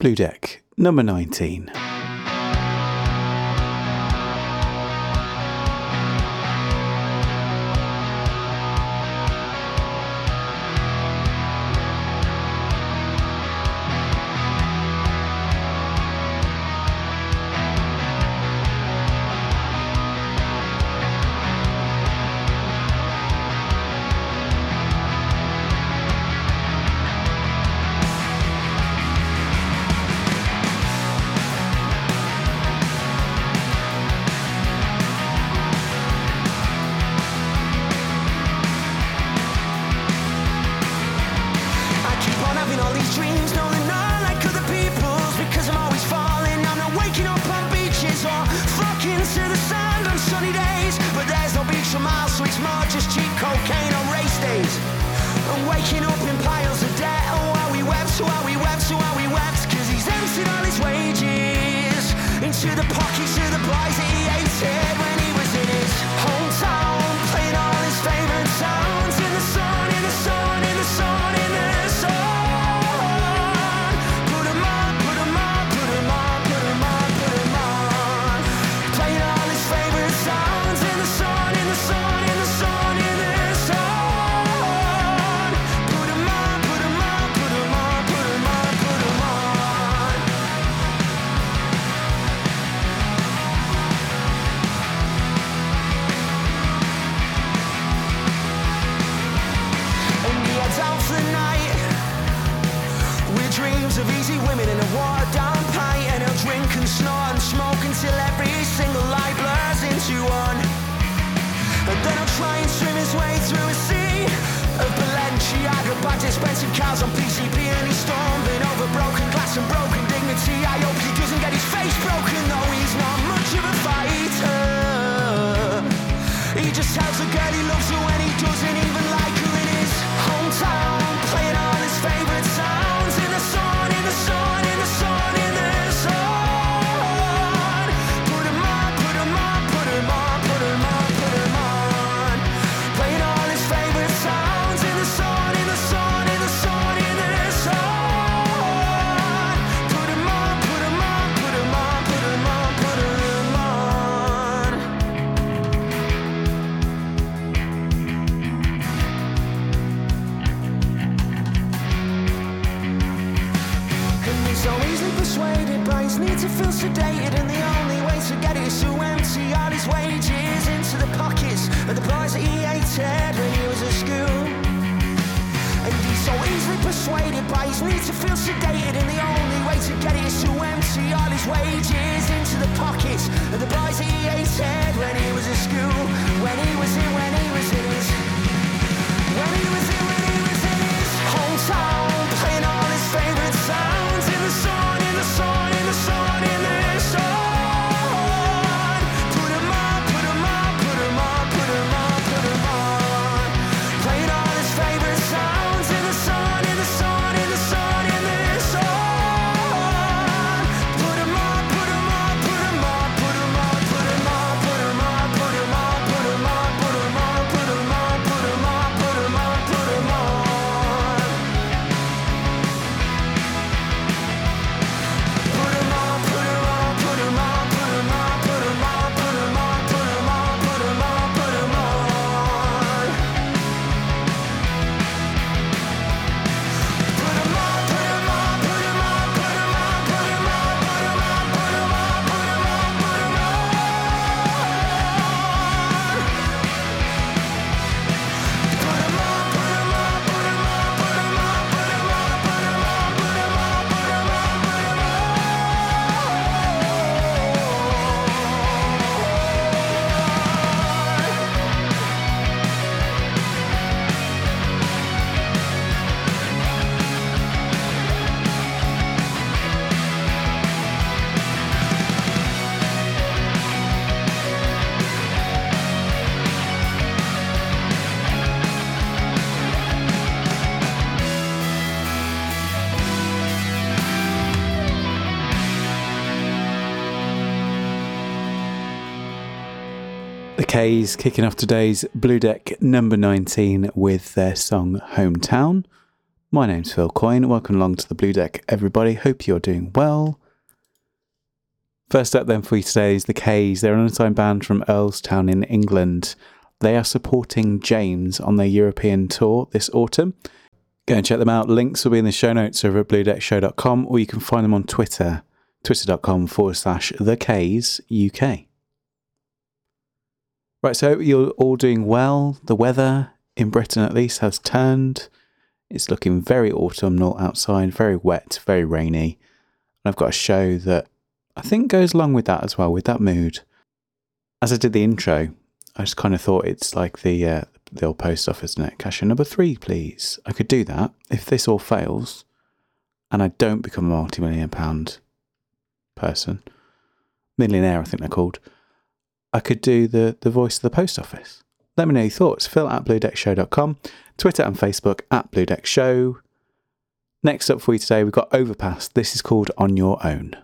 Blue Deck, number 19. K's kicking off today's Blue Deck number 19 with their song Hometown. My name's Phil Coyne. Welcome along to the Blue Deck, everybody. Hope you're doing well. First up, then, for you today is the K's. They're an unsigned band from Earlestown in England. They are supporting James on their European tour this autumn. Go and check them out. Links will be in the show notes over at bluedeckshow.com, or you can find them on Twitter, twitter.com forward slash the K's UK. Right, so you're all doing well. The weather in Britain, at least, has turned. It's looking very autumnal outside, very wet, very rainy. And I've got a show that I think goes along with that as well, with that mood. As I did the intro, I just kind of thought it's like the uh, the old post office net cashier number three, please. I could do that if this all fails, and I don't become a multi-million pound person, millionaire, I think they're called. I could do the, the voice of the post office. Let me know your thoughts. Phil at bluedeckshow.com, Twitter and Facebook at bluedeckshow. Next up for you today, we've got Overpass. This is called On Your Own.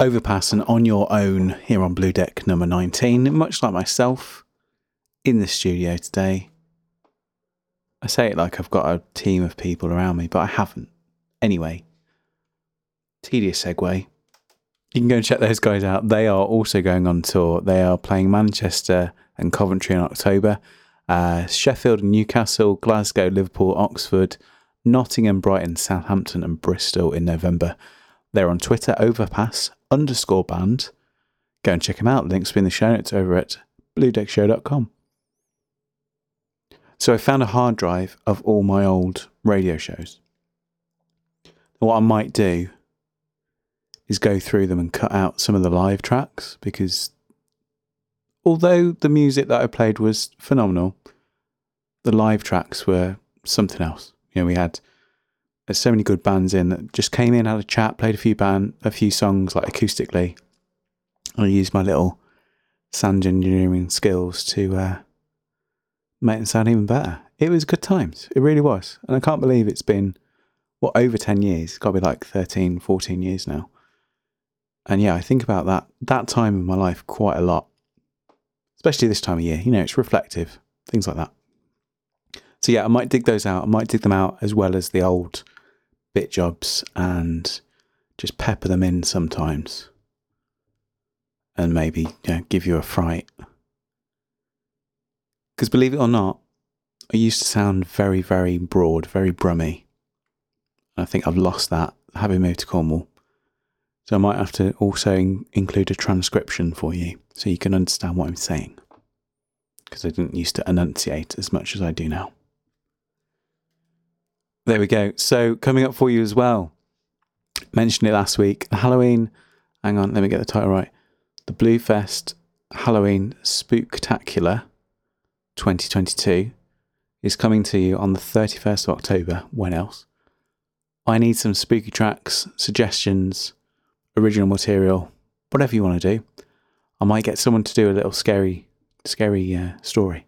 Overpass and On Your Own here on Blue Deck number 19. Much like myself, in the studio today. I say it like I've got a team of people around me, but I haven't. Anyway, tedious segue. You can go and check those guys out. They are also going on tour. They are playing Manchester and Coventry in October, uh, Sheffield and Newcastle, Glasgow, Liverpool, Oxford, Nottingham, Brighton, Southampton, and Bristol in November. They're on Twitter, Overpass underscore band. Go and check them out. Links will be in the show notes over at bluedeckshow.com. So I found a hard drive of all my old radio shows. what I might do is go through them and cut out some of the live tracks because although the music that I played was phenomenal, the live tracks were something else. You know, we had there's so many good bands in that just came in, had a chat, played a few band, a few songs like acoustically. I used my little sound engineering skills to uh, make it sound even better. It was good times. It really was. And I can't believe it's been, what, over 10 years? It's got to be like 13, 14 years now. And yeah, I think about that, that time in my life quite a lot, especially this time of year. You know, it's reflective, things like that. So yeah, I might dig those out. I might dig them out as well as the old bit jobs and just pepper them in sometimes. And maybe you know, give you a fright because believe it or not, I used to sound very, very broad, very brummy. I think I've lost that having moved to Cornwall. So I might have to also in- include a transcription for you so you can understand what I'm saying. Because I didn't used to enunciate as much as I do now. There we go. So coming up for you as well. Mentioned it last week. Halloween. Hang on, let me get the title right. The Bluefest Halloween Spooktacular 2022 is coming to you on the 31st of October. When else? I need some spooky tracks, suggestions, original material, whatever you want to do. I might get someone to do a little scary, scary uh, story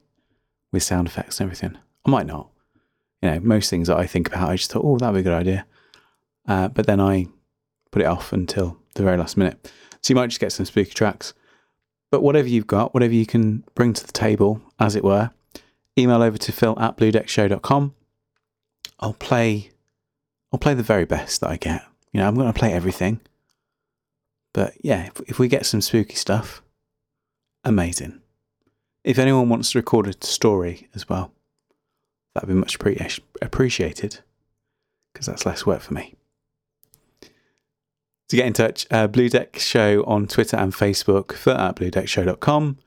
with sound effects and everything. I might not. You know, most things that I think about, I just thought, oh, that'd be a good idea. Uh, but then I put it off until the very last minute. So you might just get some spooky tracks. But whatever you've got, whatever you can bring to the table, as it were, email over to phil at bluedeckshow.com. I'll play I'll play the very best that I get. You know, I'm going to play everything. But yeah, if, if we get some spooky stuff, amazing. If anyone wants to record a story as well, that'd be much appreciated because that's less work for me to get in touch, uh, Blue Deck Show on Twitter and Facebook, for at bluedeckshow.com.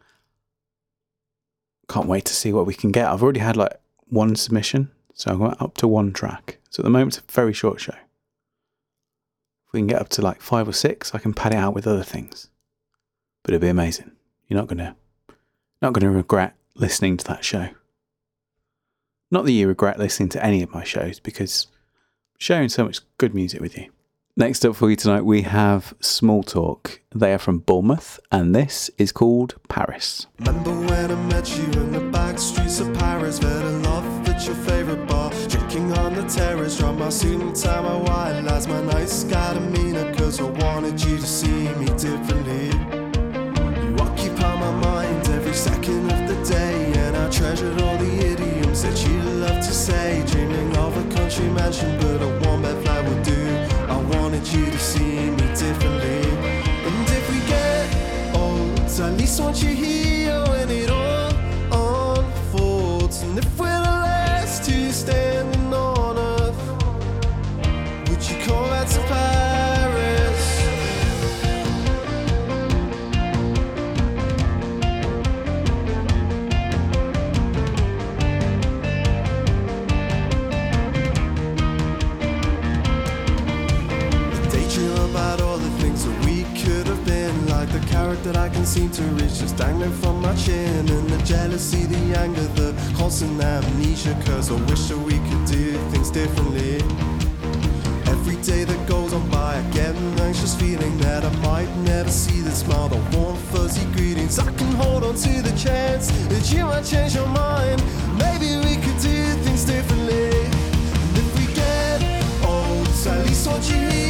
Can't wait to see what we can get. I've already had like one submission, so I'm up to one track. So at the moment, it's a very short show. If we can get up to like five or six, I can pad it out with other things. But it'll be amazing. You're not gonna, not gonna regret listening to that show. Not that you regret listening to any of my shows because I'm sharing so much good music with you. Next up for you tonight, we have Small Talk. They are from Bournemouth, and this is called Paris. Remember when I met you in the back streets of Paris? Fell in love at your favorite bar, drinking on the terrace. Drop my suit and tie my white lies, my nice guy demeanor, cause I wanted you to see me differently. You occupy my mind every second of of mansion, but a one bed flat would do I wanted you to see me differently. And if we get old, at least want you here That I can seem to reach. Just dangling from my chin And the jealousy, the anger, the constant amnesia. Cause I wish that we could do things differently. Every day that goes on by I get an anxious feeling That I might never see the smile. The warm fuzzy greetings I can hold on to the chance That you might change your mind. Maybe we could do things differently. And if we get old At least want you here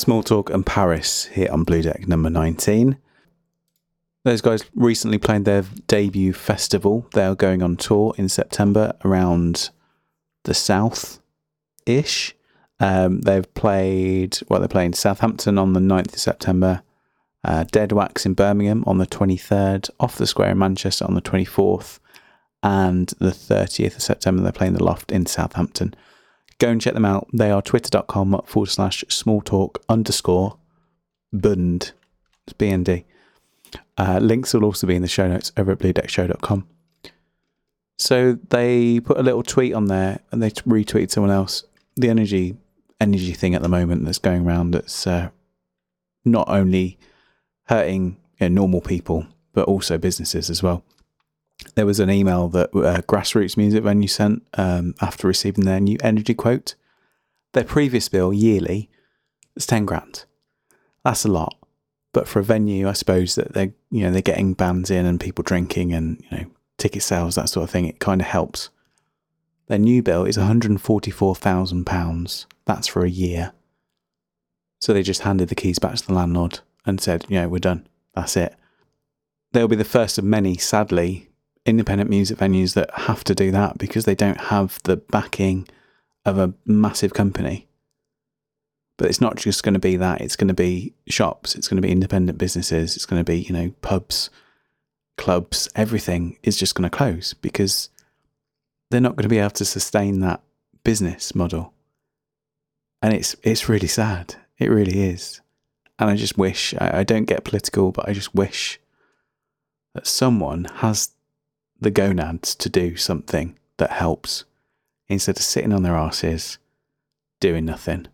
Small Talk and Paris here on Blue Deck number 19. Those guys recently played their debut festival. They are going on tour in September around the south ish. Um, they've played, well, they're playing Southampton on the 9th of September, uh, Dead Wax in Birmingham on the 23rd, Off the Square in Manchester on the 24th, and the 30th of September, they're playing the Loft in Southampton. Go and check them out. They are twitter.com forward slash small talk underscore bund. It's BND. Uh, links will also be in the show notes over at bluedeckshow.com. So they put a little tweet on there and they retweeted someone else. The energy energy thing at the moment that's going around that's uh, not only hurting you know, normal people but also businesses as well. There was an email that uh, Grassroots Music Venue sent um, after receiving their new energy quote. Their previous bill yearly was ten grand. That's a lot, but for a venue, I suppose that they're you know they're getting bands in and people drinking and you know ticket sales that sort of thing. It kind of helps. Their new bill is one hundred forty-four thousand pounds. That's for a year. So they just handed the keys back to the landlord and said, you know, we're done. That's it. They'll be the first of many, sadly, independent music venues that have to do that because they don't have the backing of a massive company. But it's not just going to be that, it's going to be shops, it's going to be independent businesses, it's going to be, you know, pubs, clubs, everything is just going to close because they're not going to be able to sustain that business model. And it's it's really sad. It really is. And I just wish I, I don't get political, but I just wish that someone has the gonads to do something that helps instead of sitting on their asses doing nothing.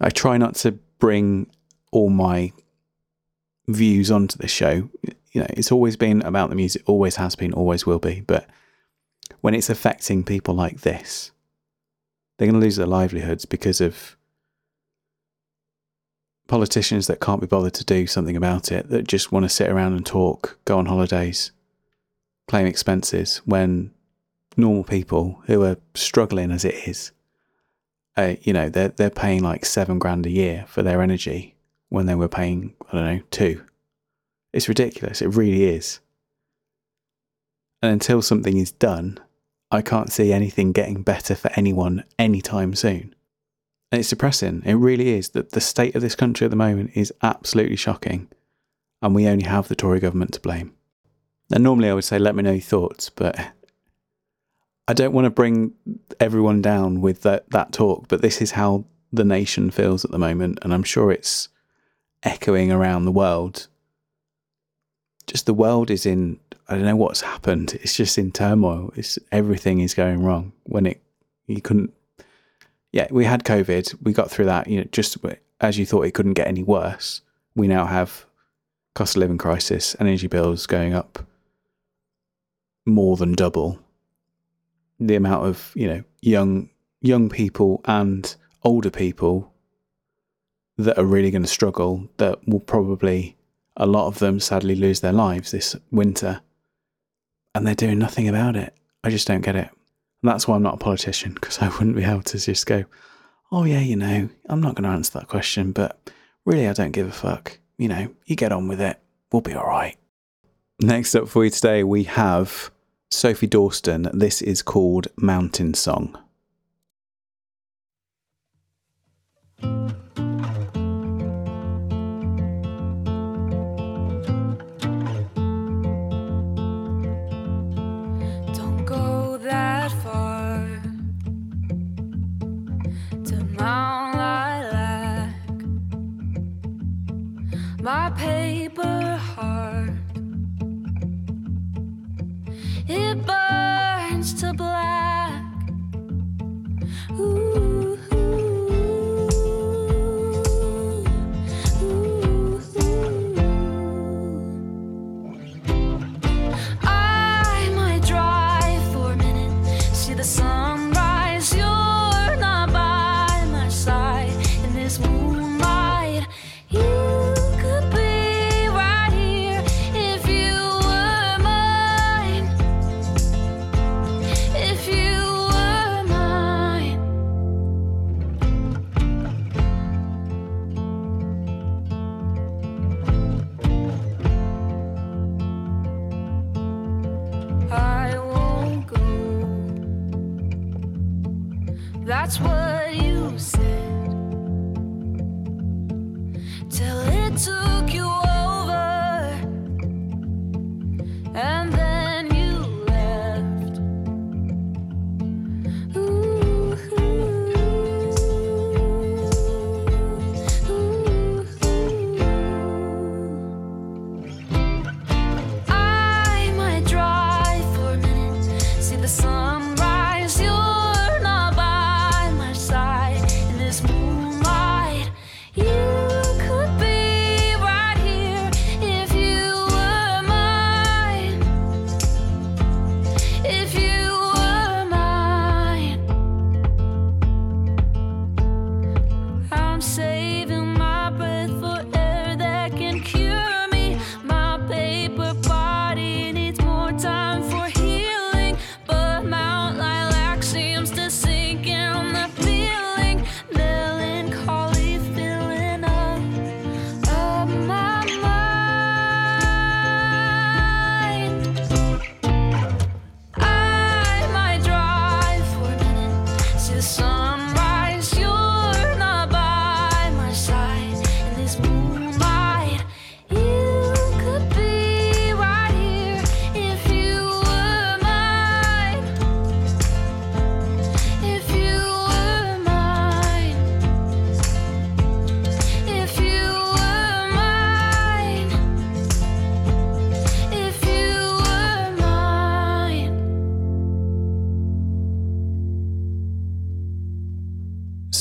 I try not to bring all my views onto the show. You know, it's always been about the music, always has been, always will be. But when it's affecting people like this, they're going to lose their livelihoods because of politicians that can't be bothered to do something about it, that just want to sit around and talk, go on holidays, claim expenses when normal people who are struggling as it is, uh, you know, they're, they're paying like seven grand a year for their energy when they were paying, I don't know, two. It's ridiculous. It really is. And until something is done, I can't see anything getting better for anyone anytime soon. And it's depressing. It really is. That the state of this country at the moment is absolutely shocking. And we only have the Tory government to blame. And normally I would say, let me know your thoughts, but I don't want to bring everyone down with that, that talk, but this is how the nation feels at the moment. And I'm sure it's echoing around the world. Just the world is in, I don't know what's happened. It's just in turmoil. It's everything is going wrong when it, you couldn't yeah, we had COVID. We got through that. You know, just as you thought it couldn't get any worse. We now have cost of living crisis, energy bills going up more than double. The amount of you know young young people and older people that are really going to struggle. That will probably a lot of them sadly lose their lives this winter, and they're doing nothing about it. I just don't get it. And that's why I'm not a politician, because I wouldn't be able to just go, oh, yeah, you know, I'm not going to answer that question, but really, I don't give a fuck. You know, you get on with it. We'll be all right. Next up for you today, we have Sophie Dorsten. This is called Mountain Song.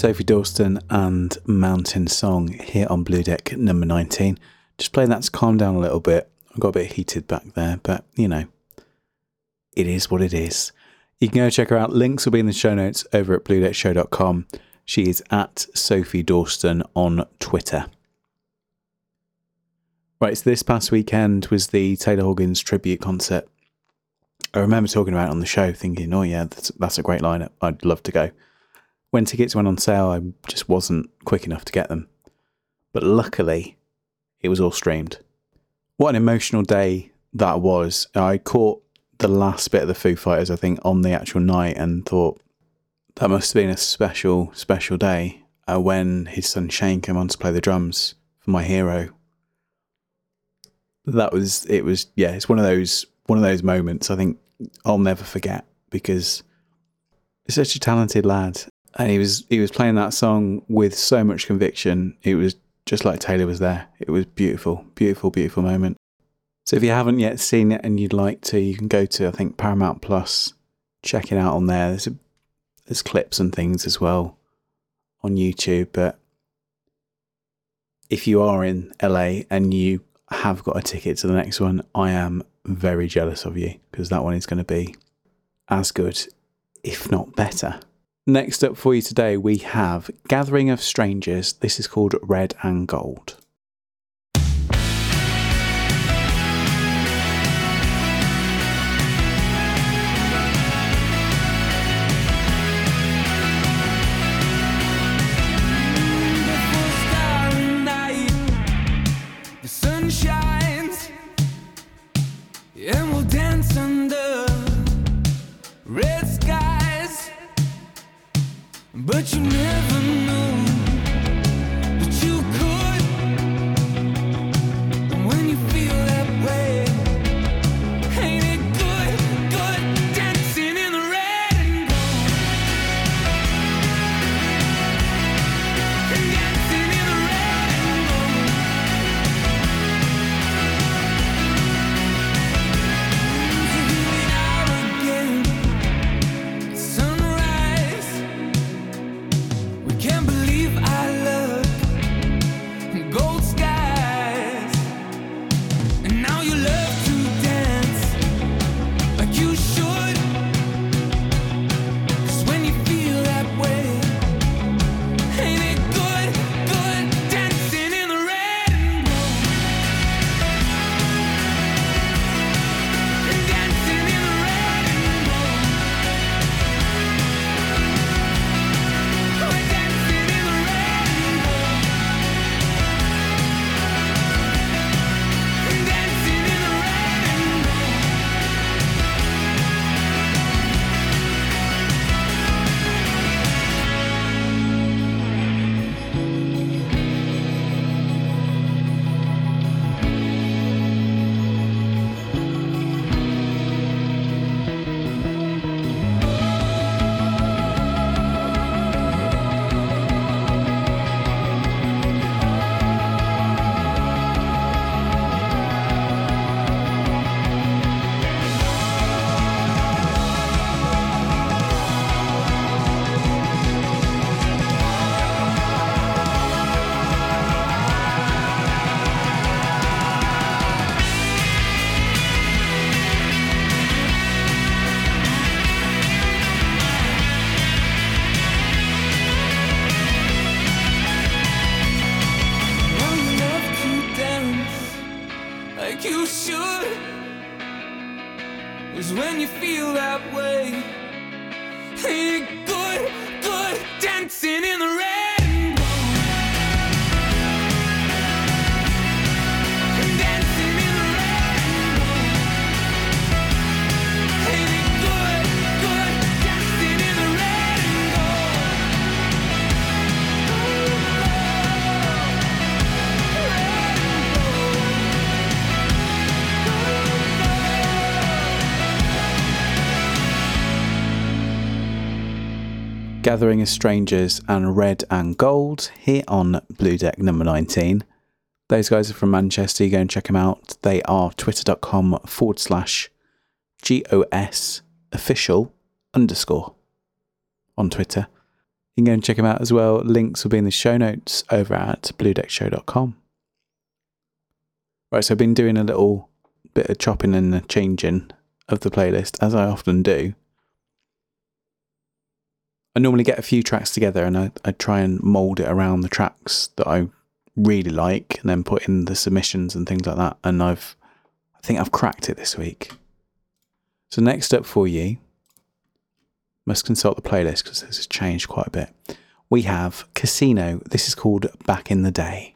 Sophie Dorsten and Mountain Song here on Blue Deck number 19. Just playing that to calm down a little bit. I got a bit heated back there, but you know, it is what it is. You can go check her out. Links will be in the show notes over at bluedeckshow.com. She is at Sophie Dorsten on Twitter. Right, so this past weekend was the Taylor Hawkins tribute concert. I remember talking about it on the show, thinking, oh, yeah, that's, that's a great lineup. I'd love to go when tickets went on sale, I just wasn't quick enough to get them. But luckily, it was all streamed. What an emotional day that was. I caught the last bit of the Foo Fighters, I think, on the actual night and thought that must have been a special, special day uh, when his son Shane came on to play the drums for my hero. That was, it was, yeah, it's one of those, one of those moments I think I'll never forget because such a talented lad and he was he was playing that song with so much conviction. It was just like Taylor was there. It was beautiful, beautiful, beautiful moment. So if you haven't yet seen it and you'd like to, you can go to I think Paramount Plus, check it out on there. There's a, there's clips and things as well on YouTube. But if you are in LA and you have got a ticket to the next one, I am very jealous of you because that one is going to be as good, if not better. Next up for you today, we have Gathering of Strangers. This is called Red and Gold. Gathering of Strangers and Red and Gold here on Blue Deck number 19. Those guys are from Manchester. You go and check them out. They are twitter.com forward slash GOS official underscore on Twitter. You can go and check them out as well. Links will be in the show notes over at bluedeckshow.com. Right, so I've been doing a little bit of chopping and changing of the playlist, as I often do. I normally get a few tracks together and I, I try and mold it around the tracks that I really like and then put in the submissions and things like that. And I've, I think I've cracked it this week. So next up for you, must consult the playlist because this has changed quite a bit. We have Casino. This is called Back in the Day.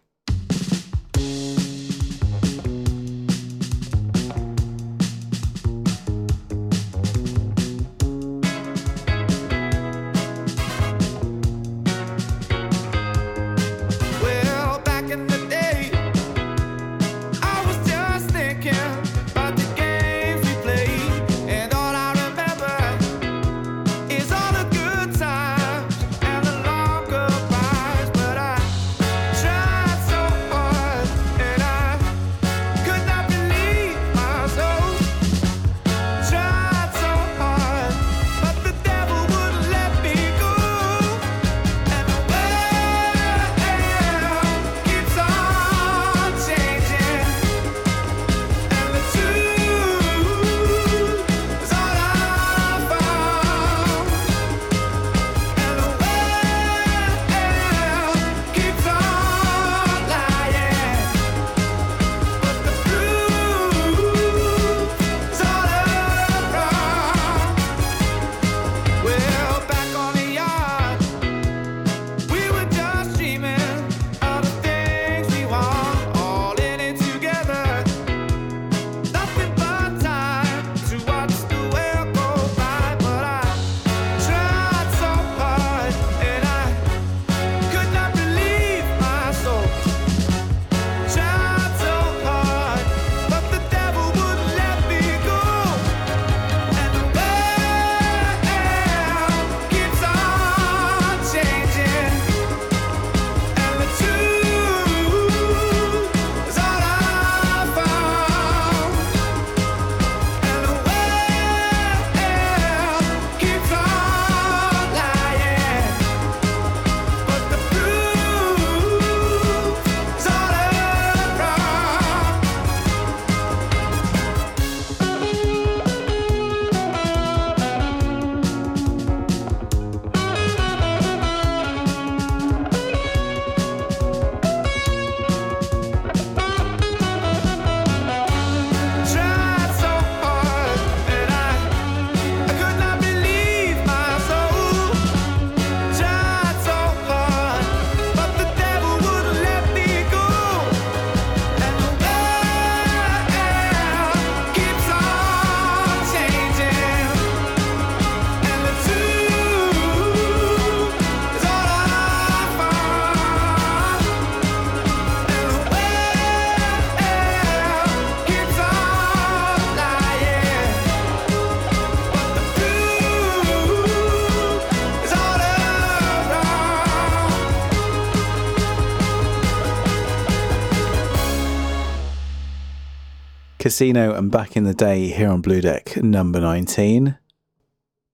Casino and Back in the Day here on Blue Deck number 19.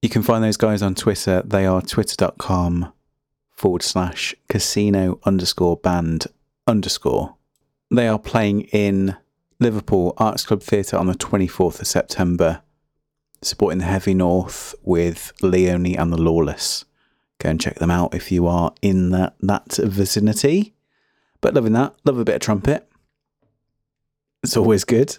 You can find those guys on Twitter. They are twitter.com forward slash casino underscore band underscore. They are playing in Liverpool Arts Club Theatre on the 24th of September, supporting the Heavy North with Leone and the Lawless. Go and check them out if you are in that, that vicinity. But loving that, love a bit of trumpet. It's always good.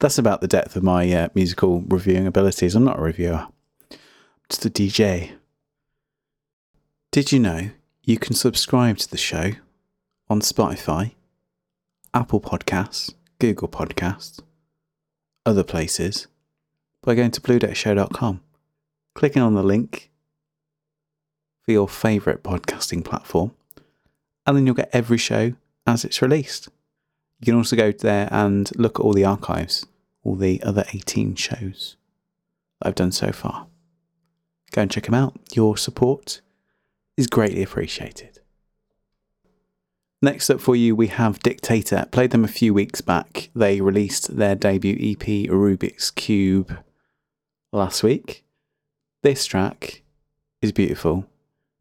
That's about the depth of my uh, musical reviewing abilities. I'm not a reviewer, I'm just a DJ. Did you know you can subscribe to the show on Spotify, Apple Podcasts, Google Podcasts, other places by going to bluedeckshow.com, clicking on the link for your favourite podcasting platform, and then you'll get every show as it's released. You can also go there and look at all the archives, all the other 18 shows I've done so far. Go and check them out. Your support is greatly appreciated. Next up for you, we have Dictator. Played them a few weeks back. They released their debut EP, Rubik's Cube, last week. This track is beautiful.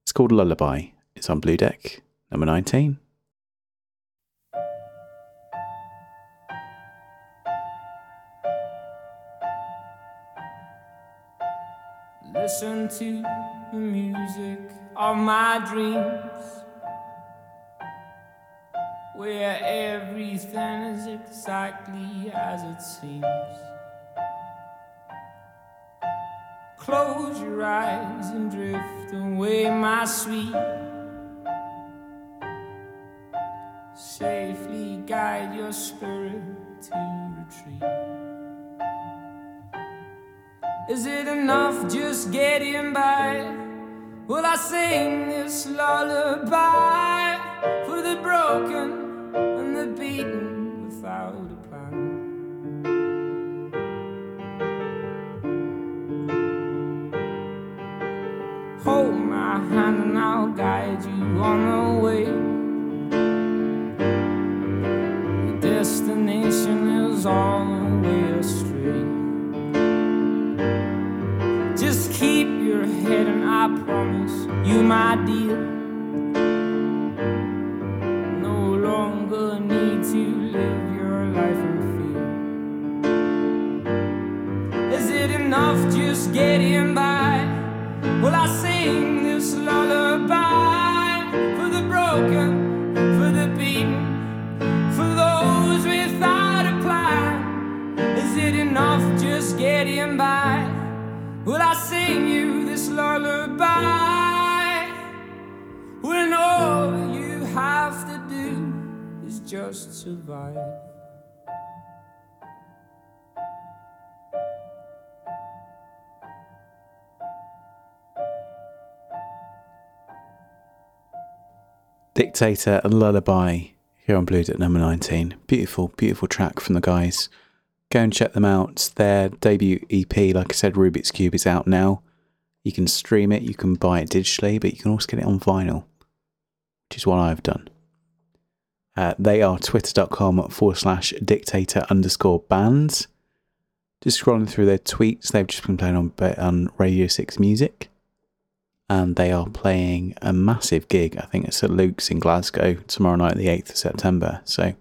It's called Lullaby. It's on Blue Deck, number 19. Listen to the music of my dreams, where everything is exactly as it seems. Close your eyes and drift away, my sweet. Safely guide your spirit to retreat. Is it enough just getting by? Will I sing this lullaby for the broken and the beaten my just survive? Dictator and Lullaby here on Blue Deck number 19. Beautiful, beautiful track from the guys. Go and check them out. Their debut EP, like I said, Rubik's Cube, is out now. You can stream it, you can buy it digitally, but you can also get it on vinyl, which is what I've done. Uh, they are twitter.com forward slash dictator underscore bands. Just scrolling through their tweets, they've just been playing on, on Radio 6 Music and they are playing a massive gig. I think it's at Luke's in Glasgow tomorrow night, the 8th of September. So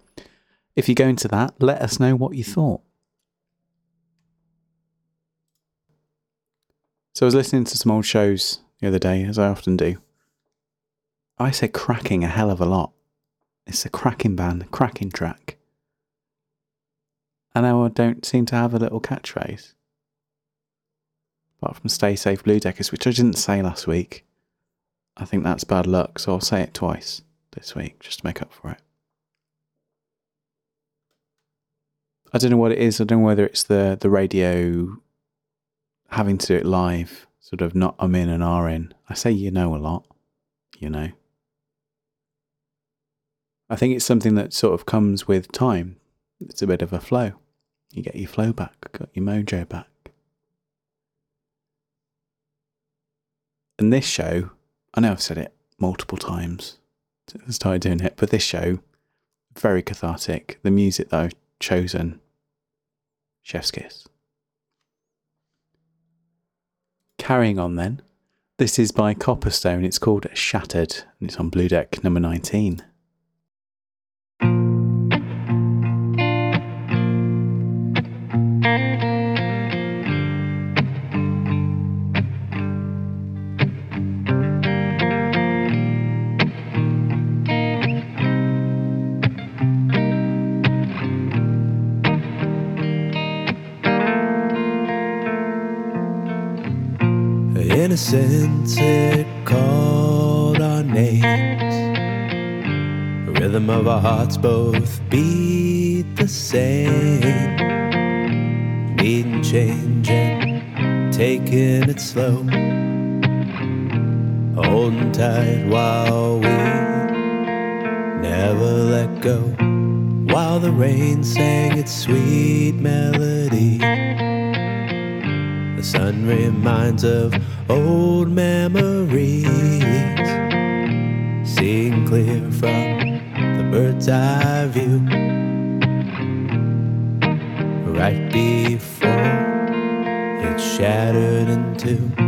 if you go into that, let us know what you thought. So I was listening to some old shows the other day, as I often do. I said cracking a hell of a lot. It's a cracking band, cracking track. And now I don't seem to have a little catchphrase apart from Stay Safe Blue Deckers, which I didn't say last week. I think that's bad luck, so I'll say it twice this week just to make up for it. I don't know what it is. I don't know whether it's the, the radio having to do it live, sort of not I'm in and are in. I say you know a lot, you know. I think it's something that sort of comes with time. It's a bit of a flow. You get your flow back, got your mojo back. And this show, I know I've said it multiple times since I started doing it, but this show, very cathartic. The music that I've chosen, Chef's Kiss. Carrying on then, this is by Copperstone. It's called Shattered, and it's on Blue Deck number 19. Innocence, it called our names. The rhythm of our hearts both beat the same. Needing change and taking it slow. Holding tight while we never let go. While the rain sang its sweet melody. The sun reminds of old memories. Seeing clear from the bird's eye view. Right before it shattered in two.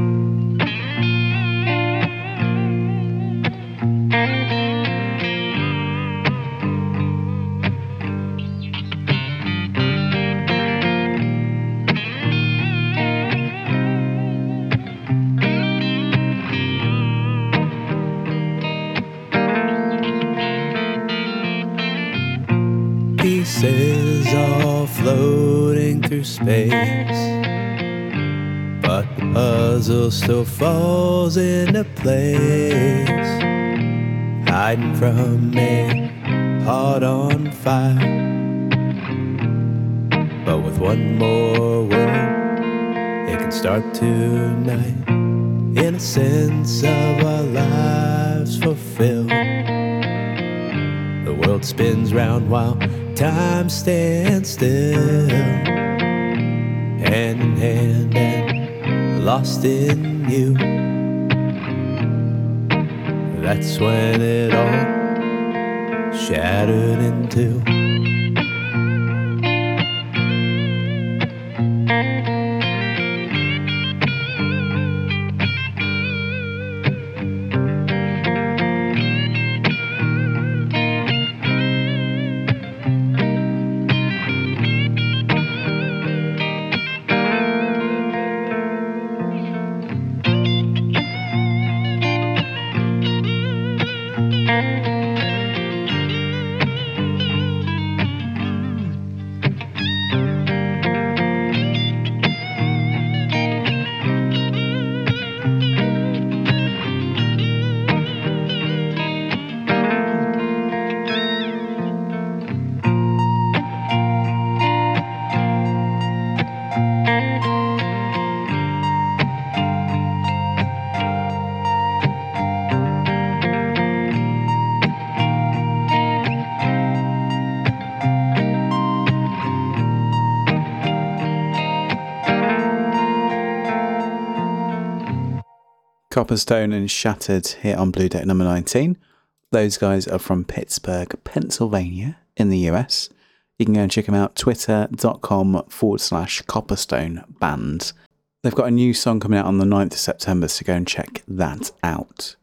Still falls into place. Hiding from me, heart on fire. But with one more word, it can start tonight. Innocence of our lives fulfilled. The world spins round while time stands still. Hand in hand and lost in you. That's when it all shattered in two. Copperstone and Shattered here on Blue Deck number 19. Those guys are from Pittsburgh, Pennsylvania, in the US. You can go and check them out, twitter.com forward slash Copperstone Band. They've got a new song coming out on the 9th of September, so go and check that out.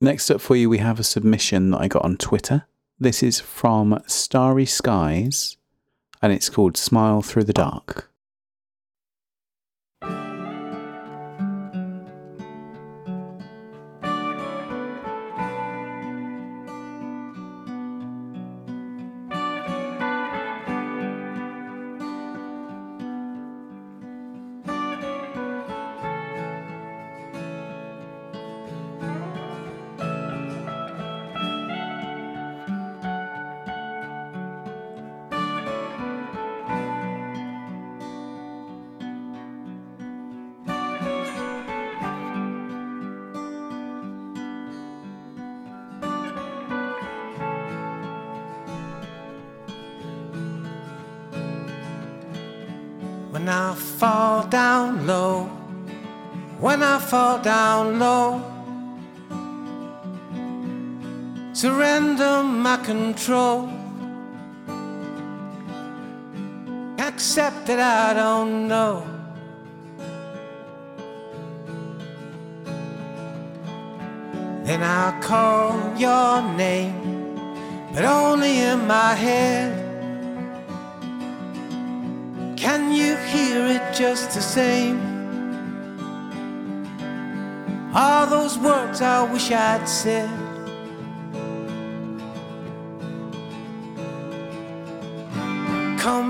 Next up for you, we have a submission that I got on Twitter. This is from Starry Skies, and it's called Smile Through the Dark. Surrender my control. Accept that I don't know. Then I'll call your name, but only in my head. Can you hear it just the same? All those words I wish I'd said.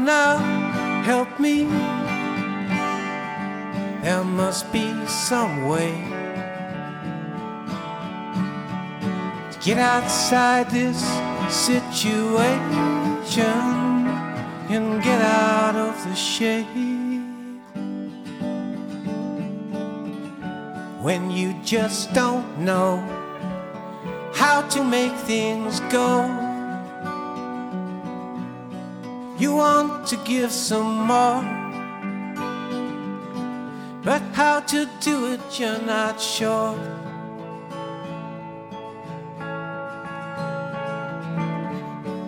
Now, help me. There must be some way to get outside this situation and get out of the shade. When you just don't know how to make things go. You want to give some more, but how to do it, you're not sure.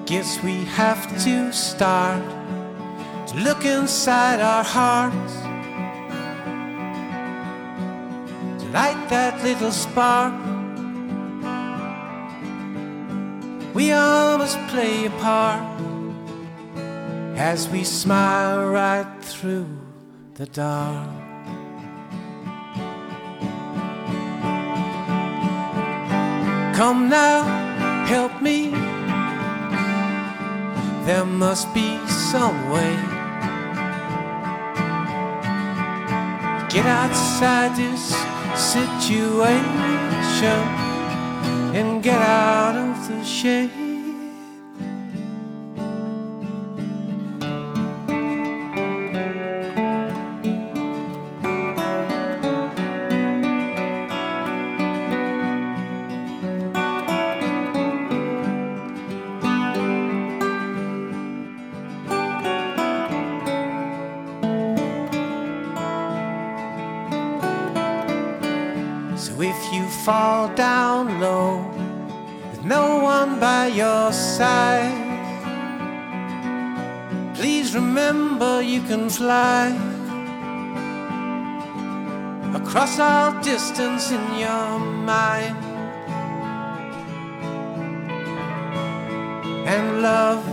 Guess we have to start to look inside our hearts to light that little spark. We all must play a part as we smile right through the dark. Come now, help me. There must be some way get outside this situation and get out of the shade. Down low with no one by your side, please remember you can fly across all distance in your mind. And love,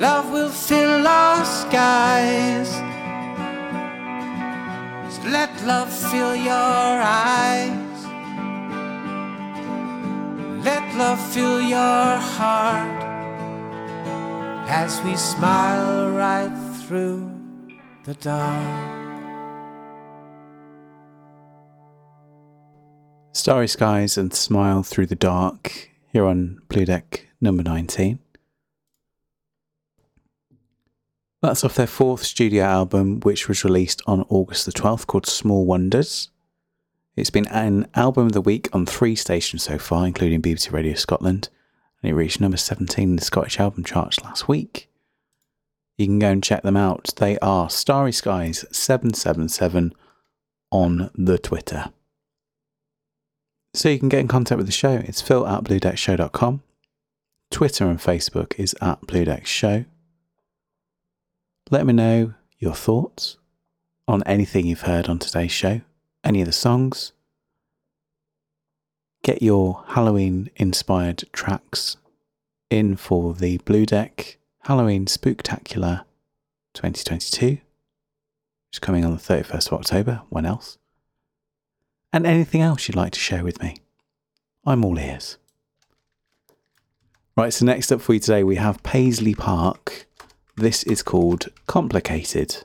love will fill our skies. Let love fill your eyes. Let love fill your heart as we smile right through the dark. Starry Skies and Smile Through the Dark here on Blue Deck number 19. That's off their fourth studio album, which was released on August the 12th, called Small Wonders. It's been an album of the week on three stations so far, including BBC Radio Scotland, and it reached number 17 in the Scottish album charts last week. You can go and check them out. They are Starry Skies 777 on the Twitter. So you can get in contact with the show. It's phil at bluedeckshow.com. Twitter and Facebook is at bluedeckshow. Let me know your thoughts on anything you've heard on today's show, any of the songs. Get your Halloween inspired tracks in for the Blue Deck Halloween Spooktacular 2022, which is coming on the 31st of October. When else? and anything else you'd like to share with me. I'm all ears. Right, so next up for you today, we have Paisley Parc. This is called Complicated.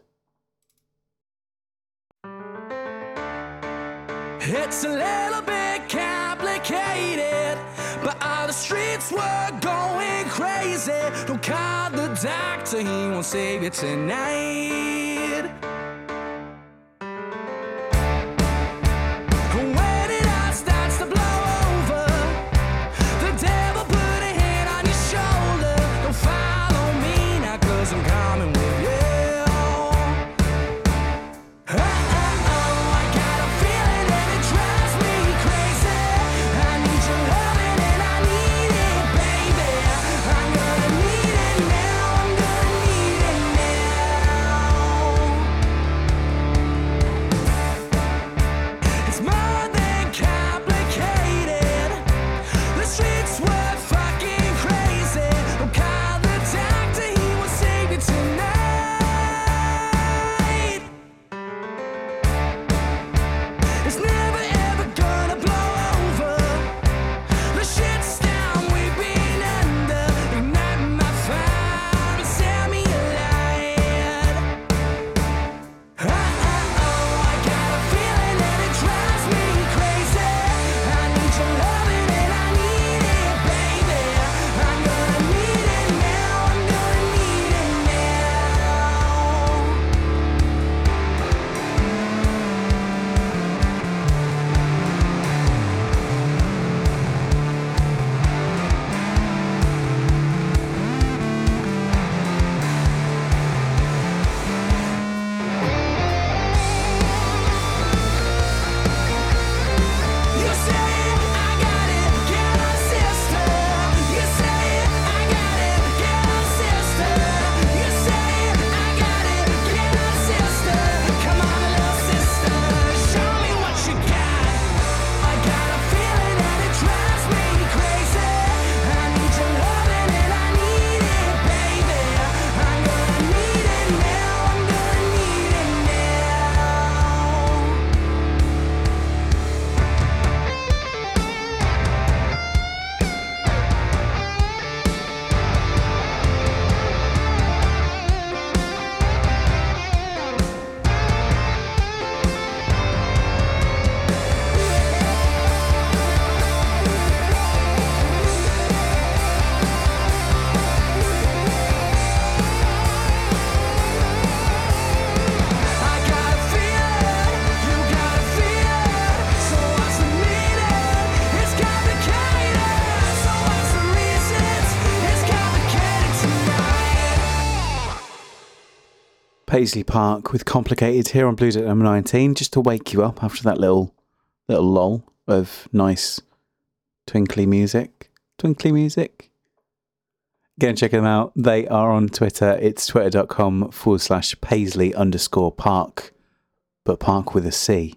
It's a little bit complicated, but all the streets were going crazy. Don't call the doctor, he won't save you tonight. Paisley Parc with Complicated here on Blue Deck number 19, just to wake you up after that little little lull of nice twinkly music. Twinkly music. Go and check them out. They are on Twitter. It's twitter.com forward slash Paisley underscore park, but park with a C.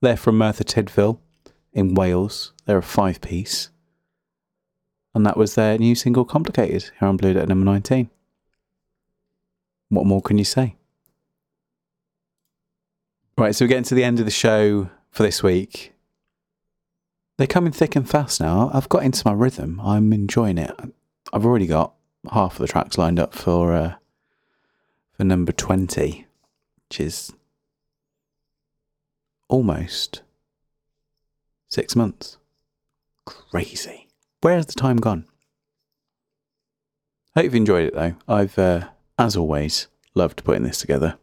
They're from Merthyr Tydfil in Wales. They're a five piece. And that was their new single, Complicated, here on Blue Deck number 19. What more can you say? Right, so we're getting to the end of the show for this week. They're coming thick and fast now. I've got into my rhythm. I'm enjoying it. I've already got half of the tracks lined up for uh, for number 20, which is almost six months. Crazy. Where has the time gone? Hope you've enjoyed it though. I've, uh, as always, loved putting this together.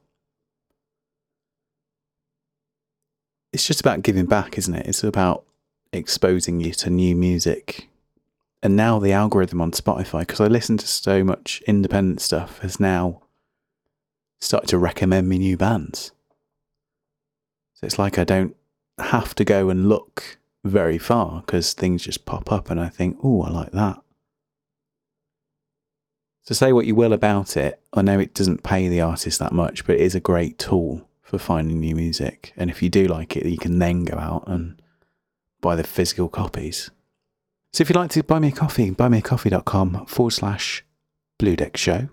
It's just about giving back, isn't it? It's about exposing you to new music. And now the algorithm on Spotify, because I listen to so much independent stuff, has now started to recommend me new bands. So it's like I don't have to go and look very far because things just pop up and I think, oh, I like that. So say what you will about it. I know it doesn't pay the artist that much, but it is a great tool for finding new music. And if you do like it, you can then go out and buy the physical copies. So if you'd like to buy me a coffee, buymeacoffee.com forward slash Blue Deck Show.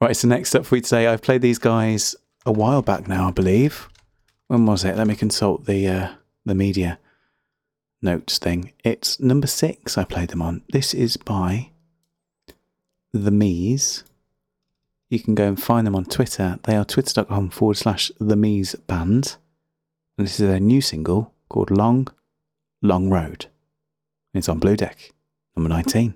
Right, so next up for you today, I've played these guys a while back now, I believe. When was it? Let me consult the uh, the media notes thing. It's number six I played them on. This is by The Mease. You can go and find them on Twitter. They are twitter.com forward slash The Mease Band. And this is their new single called Long, Long Road. It's on Blue Deck, number 19.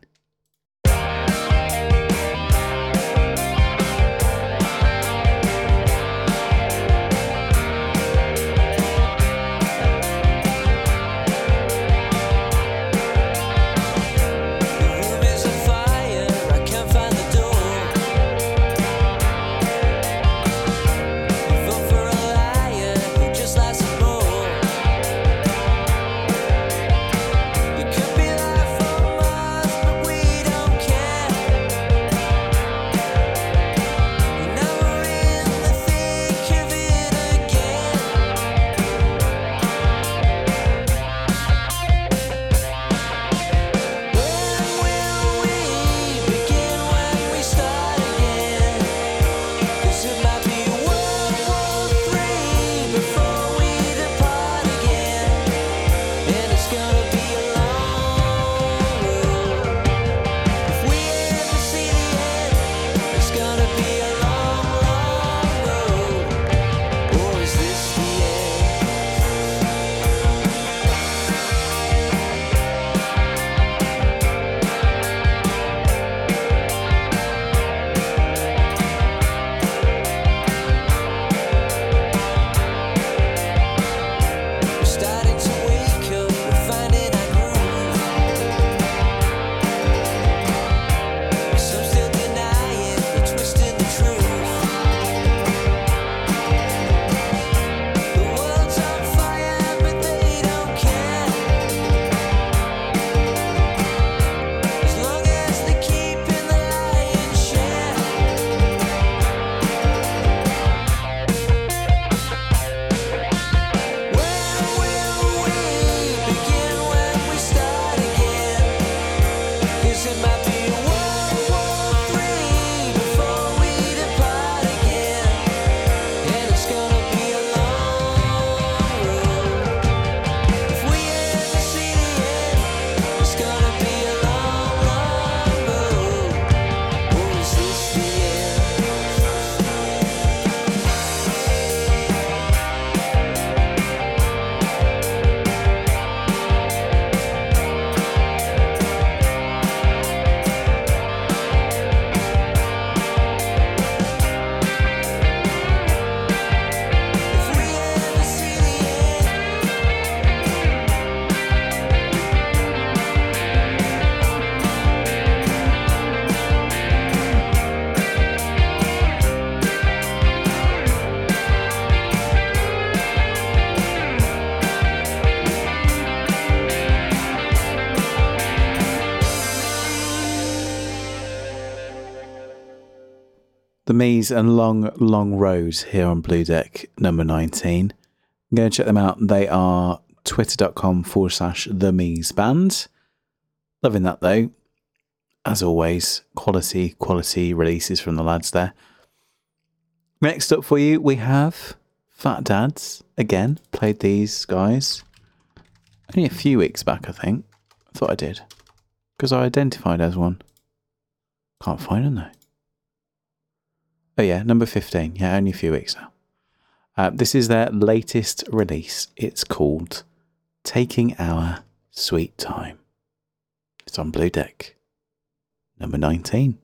The Mease and Long Long Road here on Blue Deck number 19. Go and check them out. They are twitter.com forward slash The Mease Band. Loving that though. As always, quality, quality releases from the lads there. Next up for you, we have Fat Dads. Again, played these guys only a few weeks back, I think. I thought I did. Because I identified as one. Can't find them though. Oh yeah, number 15. Yeah, only a few weeks now. Uh, this is their latest release. It's called Taking Our Sweet Time. It's on Blue Deck. Number 19.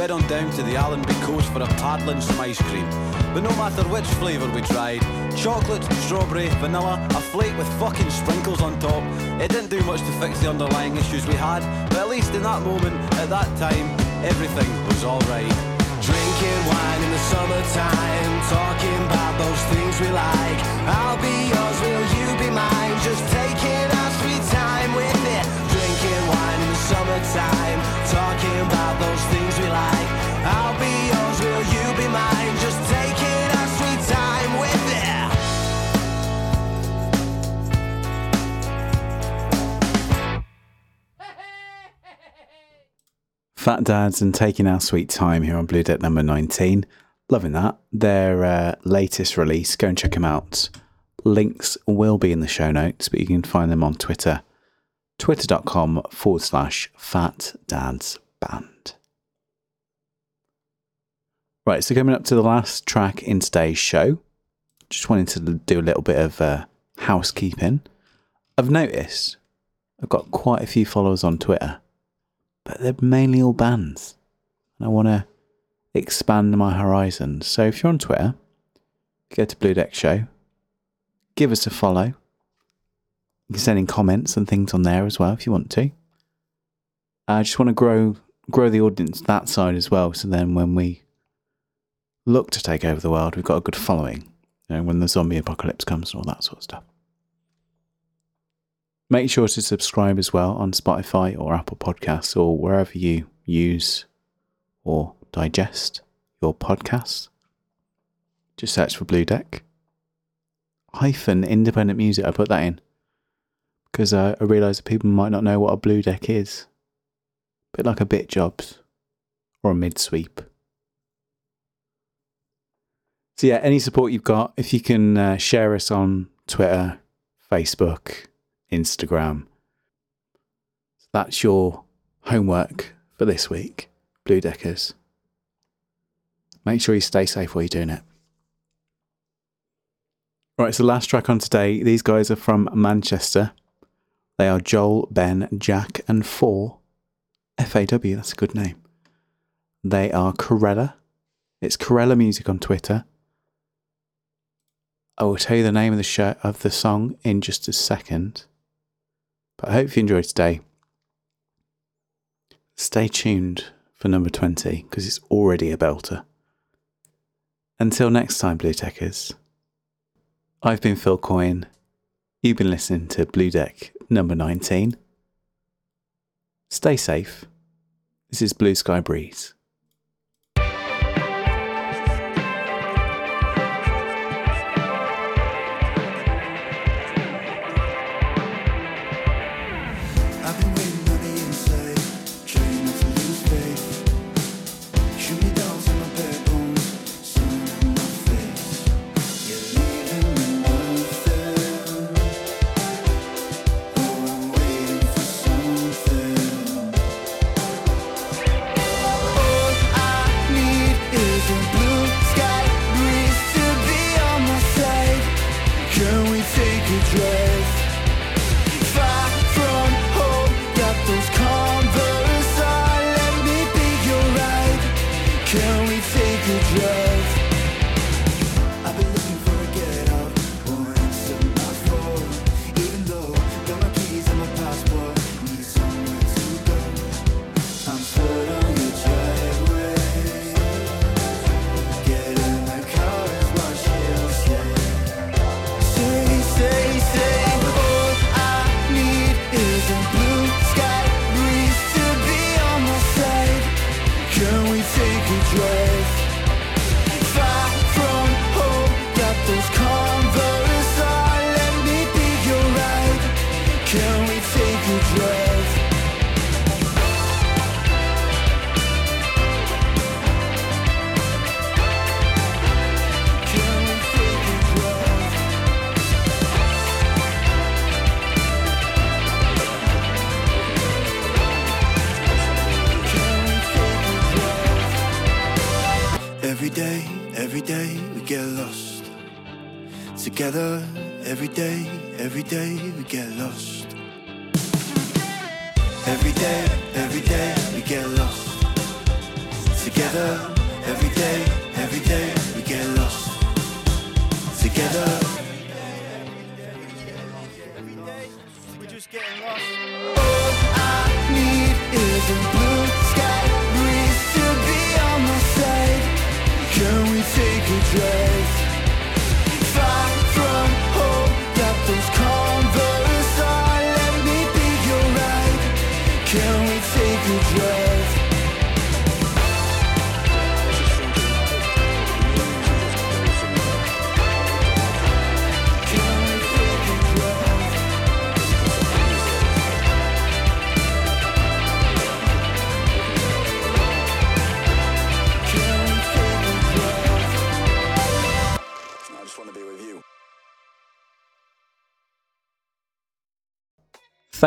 Sped on down to the Allenby coast for a paddle and some ice cream. But no matter which flavour we tried, chocolate, strawberry, vanilla, a flake with fucking sprinkles on top, it didn't do much to fix the underlying issues we had, but at least in that moment, at that time, everything was alright. Drinking wine in the summertime, talking about those things we like. Dads and taking our sweet time here on Blue Deck number 19. Loving that. Their uh, latest release, go and check them out. Links will be in the show notes, but you can find them on Twitter. Twitter.com forward slash Fat Dads Band. Right, so coming up to the last track in today's show, just wanted to do a little bit of uh, housekeeping. I've noticed I've got quite a few followers on Twitter but they're mainly all bands. And I want to expand my horizons. So if you're on Twitter, go to Blue Deck Show, give us a follow. You can send in comments and things on there as well if you want to. I just want to grow grow the audience that side as well. So then when we look to take over the world, we've got a good following. You know, when the zombie apocalypse comes and all that sort of stuff. Make sure to subscribe as well on Spotify or Apple Podcasts or wherever you use or digest your podcasts. Just search for Blue Deck. Hyphen independent music, I put that in because uh, I realise that people might not know what a Blue Deck is. A bit like a bit jobs. or a mid sweep. So, yeah, any support you've got, if you can uh, share us on Twitter, Facebook, Instagram, So that's your homework for this week, Blue Deckers. Make sure you stay safe while you're doing it. Right, so last track on today. These guys are from Manchester. They are Joel, Ben, Jack, and Four. FAW, that's a good name. They are Corella. It's Corella Music on Twitter. I will tell you the name of the show of the song in just a second. But I hope you enjoyed today. Stay tuned for number 20 because it's already a belter. Until next time, BlueDeckers. I've been Phil Coyne. You've been listening to Blue Deck number 19. Stay safe. This is Blue Sky Breeze.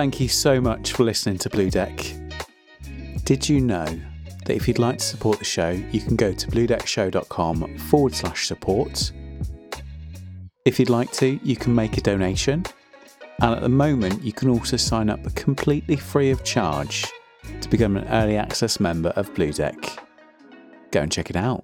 Thank you so much for listening to Blue Deck. Did you know that if you'd like to support the show, you can go to bluedeckshow.com forward slash support. If you'd like to, you can make a donation. And at the moment, you can also sign up completely free of charge to become an early access member of Blue Deck. Go and check it out.